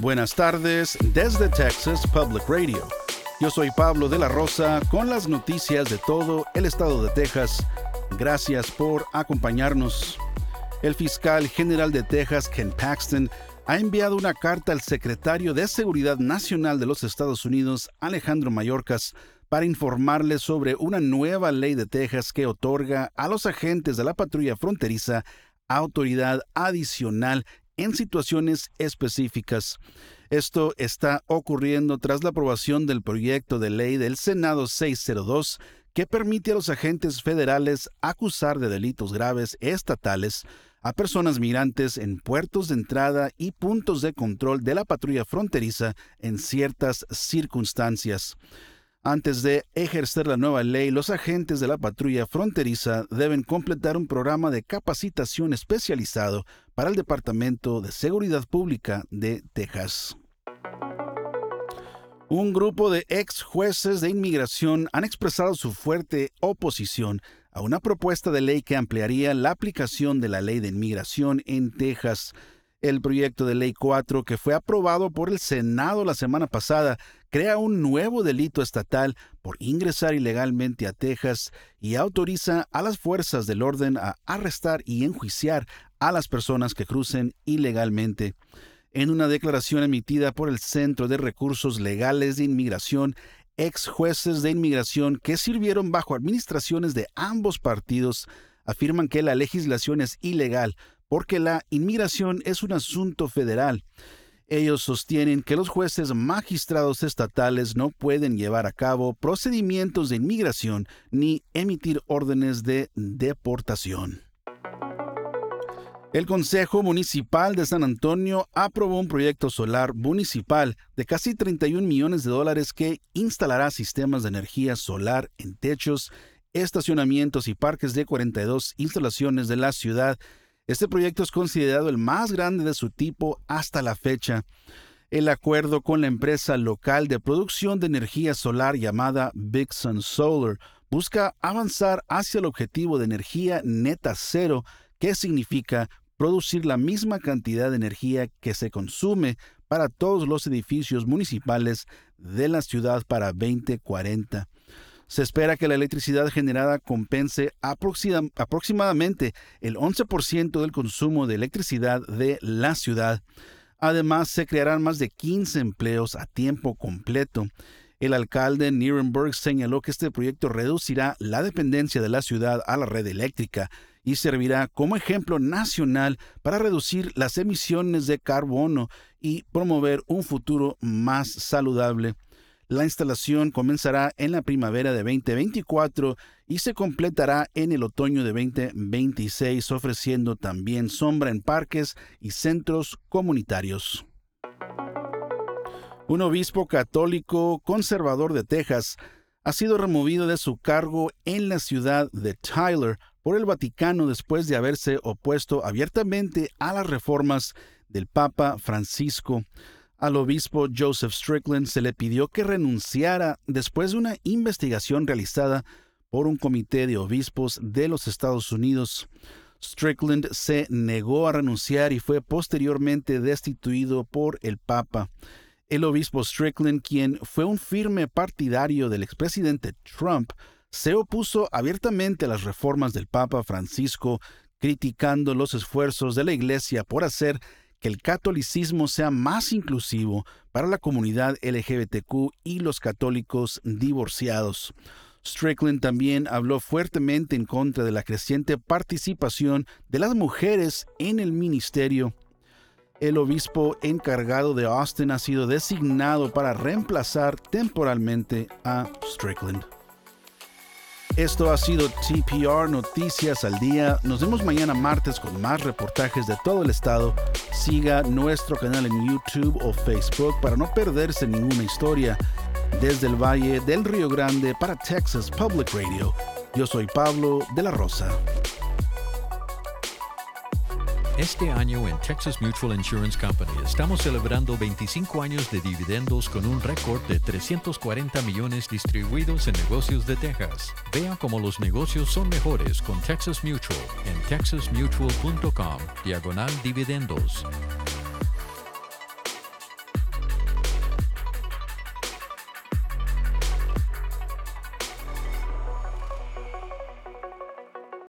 Buenas tardes desde Texas Public Radio. Yo soy Pablo de la Rosa con las noticias de todo el estado de Texas. Gracias por acompañarnos. El fiscal general de Texas, Ken Paxton, ha enviado una carta al secretario de Seguridad Nacional de los Estados Unidos, Alejandro Mayorkas, para informarle sobre una nueva ley de Texas que otorga a los agentes de la patrulla fronteriza autoridad adicional en situaciones específicas. Esto está ocurriendo tras la aprobación del proyecto de ley del Senado 602 que permite a los agentes federales acusar de delitos graves estatales a personas migrantes en puertos de entrada y puntos de control de la patrulla fronteriza en ciertas circunstancias. Antes de ejercer la nueva ley, los agentes de la patrulla fronteriza deben completar un programa de capacitación especializado para el Departamento de Seguridad Pública de Texas. Un grupo de ex jueces de inmigración han expresado su fuerte oposición a una propuesta de ley que ampliaría la aplicación de la ley de inmigración en Texas. El proyecto de ley 4 que fue aprobado por el Senado la semana pasada crea un nuevo delito estatal por ingresar ilegalmente a Texas y autoriza a las fuerzas del orden a arrestar y enjuiciar a las personas que crucen ilegalmente. En una declaración emitida por el Centro de Recursos Legales de Inmigración, ex jueces de inmigración que sirvieron bajo administraciones de ambos partidos afirman que la legislación es ilegal porque la inmigración es un asunto federal. Ellos sostienen que los jueces magistrados estatales no pueden llevar a cabo procedimientos de inmigración ni emitir órdenes de deportación. El Consejo Municipal de San Antonio aprobó un proyecto solar municipal de casi 31 millones de dólares que instalará sistemas de energía solar en techos, estacionamientos y parques de 42 instalaciones de la ciudad este proyecto es considerado el más grande de su tipo hasta la fecha. El acuerdo con la empresa local de producción de energía solar llamada Big Sun Solar busca avanzar hacia el objetivo de energía neta cero, que significa producir la misma cantidad de energía que se consume para todos los edificios municipales de la ciudad para 2040. Se espera que la electricidad generada compense aproximadamente el 11% del consumo de electricidad de la ciudad. Además, se crearán más de 15 empleos a tiempo completo. El alcalde Nirenberg señaló que este proyecto reducirá la dependencia de la ciudad a la red eléctrica y servirá como ejemplo nacional para reducir las emisiones de carbono y promover un futuro más saludable. La instalación comenzará en la primavera de 2024 y se completará en el otoño de 2026, ofreciendo también sombra en parques y centros comunitarios. Un obispo católico conservador de Texas ha sido removido de su cargo en la ciudad de Tyler por el Vaticano después de haberse opuesto abiertamente a las reformas del Papa Francisco. Al obispo Joseph Strickland se le pidió que renunciara después de una investigación realizada por un comité de obispos de los Estados Unidos. Strickland se negó a renunciar y fue posteriormente destituido por el Papa. El obispo Strickland, quien fue un firme partidario del expresidente Trump, se opuso abiertamente a las reformas del Papa Francisco, criticando los esfuerzos de la Iglesia por hacer que el catolicismo sea más inclusivo para la comunidad LGBTQ y los católicos divorciados. Strickland también habló fuertemente en contra de la creciente participación de las mujeres en el ministerio. El obispo encargado de Austin ha sido designado para reemplazar temporalmente a Strickland. Esto ha sido TPR Noticias al Día. Nos vemos mañana martes con más reportajes de todo el estado. Siga nuestro canal en YouTube o Facebook para no perderse ninguna historia. Desde el Valle del Río Grande para Texas Public Radio. Yo soy Pablo de la Rosa. Este año en Texas Mutual Insurance Company estamos celebrando 25 años de dividendos con un récord de 340 millones distribuidos en negocios de Texas. Vea cómo los negocios son mejores con Texas Mutual en texasmutual.com diagonal dividendos.